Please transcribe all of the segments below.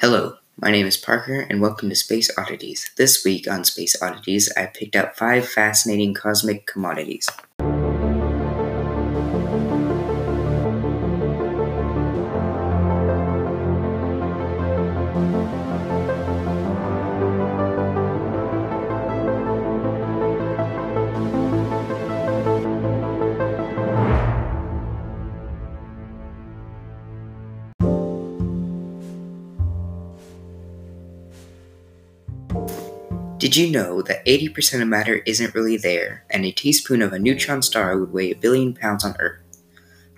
Hello, my name is Parker, and welcome to Space Oddities. This week on Space Oddities, I picked out five fascinating cosmic commodities. Did you know that 80% of matter isn't really there, and a teaspoon of a neutron star would weigh a billion pounds on Earth?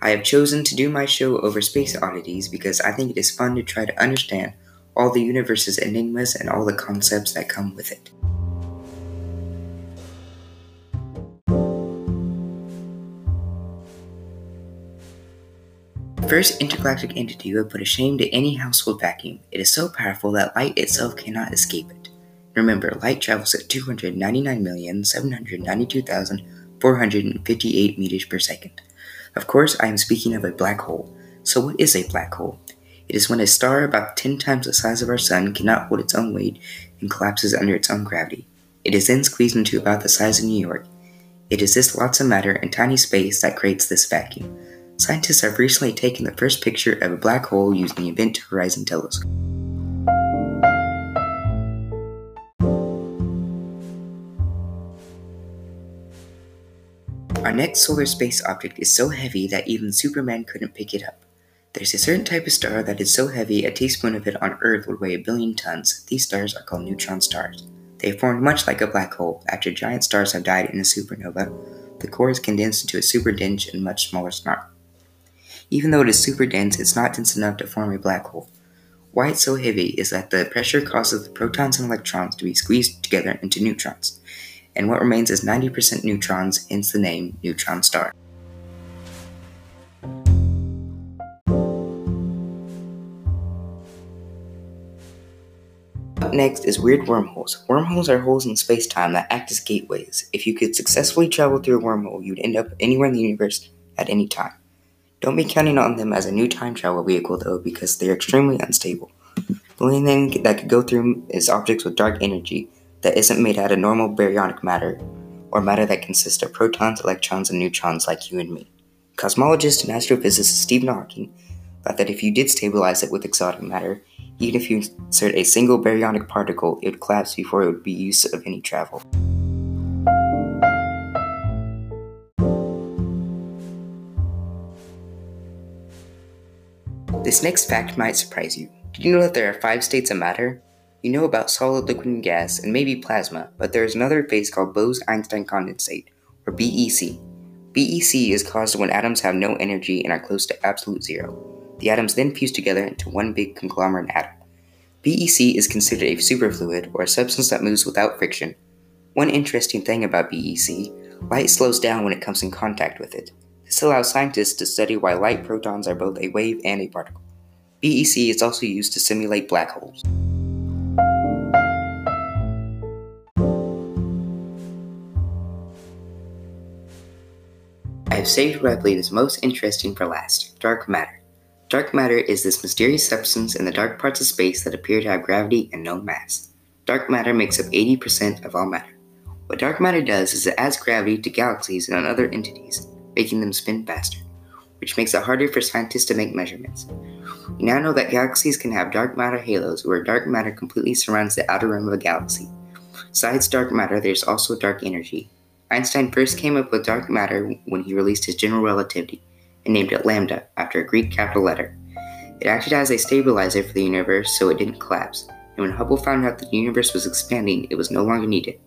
I have chosen to do my show over space oddities because I think it is fun to try to understand all the universe's enigmas and all the concepts that come with it. The first intergalactic entity would put a shame to any household vacuum. It is so powerful that light itself cannot escape it. Remember, light travels at 299,792,458 meters per second. Of course, I am speaking of a black hole. So, what is a black hole? It is when a star about 10 times the size of our Sun cannot hold its own weight and collapses under its own gravity. It is then squeezed into about the size of New York. It is this lots of matter and tiny space that creates this vacuum. Scientists have recently taken the first picture of a black hole using the Event Horizon Telescope. Our next solar space object is so heavy that even Superman couldn't pick it up. There's a certain type of star that is so heavy a teaspoon of it on Earth would weigh a billion tons. These stars are called neutron stars. They formed much like a black hole. After giant stars have died in a supernova, the core is condensed into a super dense and much smaller star. Even though it is super dense, it's not dense enough to form a black hole. Why it's so heavy is that the pressure causes the protons and electrons to be squeezed together into neutrons and what remains is 90% neutrons, hence the name neutron star. Up next is weird wormholes. Wormholes are holes in space-time that act as gateways. If you could successfully travel through a wormhole, you'd end up anywhere in the universe at any time. Don't be counting on them as a new time travel vehicle though, because they're extremely unstable. The only thing that could go through is objects with dark energy, that isn't made out of normal baryonic matter, or matter that consists of protons, electrons, and neutrons like you and me. Cosmologist and astrophysicist Stephen Hawking thought that if you did stabilize it with exotic matter, even if you insert a single baryonic particle, it would collapse before it would be used of any travel. This next fact might surprise you. Did you know that there are five states of matter? You know about solid, liquid, and gas, and maybe plasma, but there is another phase called Bose-Einstein condensate, or BEC. BEC is caused when atoms have no energy and are close to absolute zero. The atoms then fuse together into one big conglomerate atom. BEC is considered a superfluid, or a substance that moves without friction. One interesting thing about BEC, light slows down when it comes in contact with it. This allows scientists to study why light photons are both a wave and a particle. BEC is also used to simulate black holes. I have saved what I believe is most interesting for last dark matter. Dark matter is this mysterious substance in the dark parts of space that appear to have gravity and no mass. Dark matter makes up 80% of all matter. What dark matter does is it adds gravity to galaxies and other entities, making them spin faster, which makes it harder for scientists to make measurements. We now know that galaxies can have dark matter halos where dark matter completely surrounds the outer rim of a galaxy. Besides dark matter, there's also dark energy, Einstein first came up with dark matter when he released his general relativity and named it lambda after a Greek capital letter. It acted as a stabilizer for the universe so it didn't collapse, and when Hubble found out that the universe was expanding, it was no longer needed.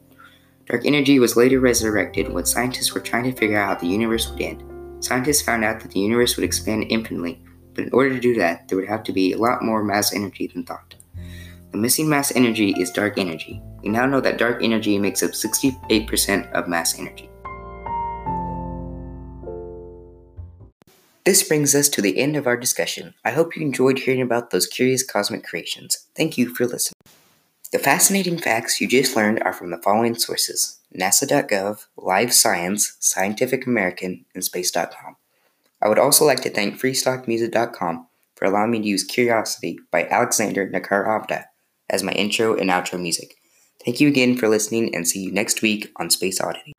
Dark energy was later resurrected when scientists were trying to figure out how the universe would end. Scientists found out that the universe would expand infinitely, but in order to do that, there would have to be a lot more mass energy than thought. The missing mass energy is dark energy. We now know that dark energy makes up 68% of mass energy. This brings us to the end of our discussion. I hope you enjoyed hearing about those curious cosmic creations. Thank you for listening. The fascinating facts you just learned are from the following sources NASA.gov, Live Science, Scientific American, and Space.com. I would also like to thank FreeStockMusic.com for allowing me to use Curiosity by Alexander Nakarada as my intro and outro music. Thank you again for listening and see you next week on Space Oddity.